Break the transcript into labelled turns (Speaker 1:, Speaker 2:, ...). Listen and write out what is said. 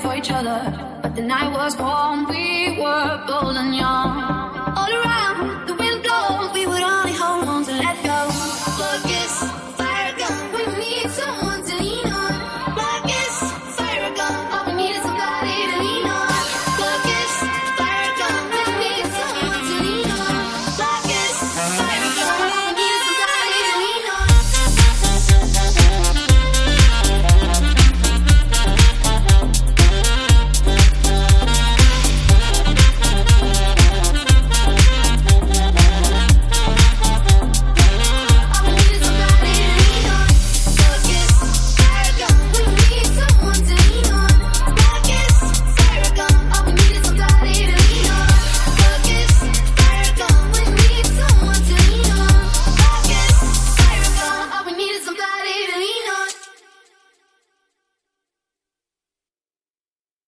Speaker 1: for each other. But the night was warm, we were bold and young.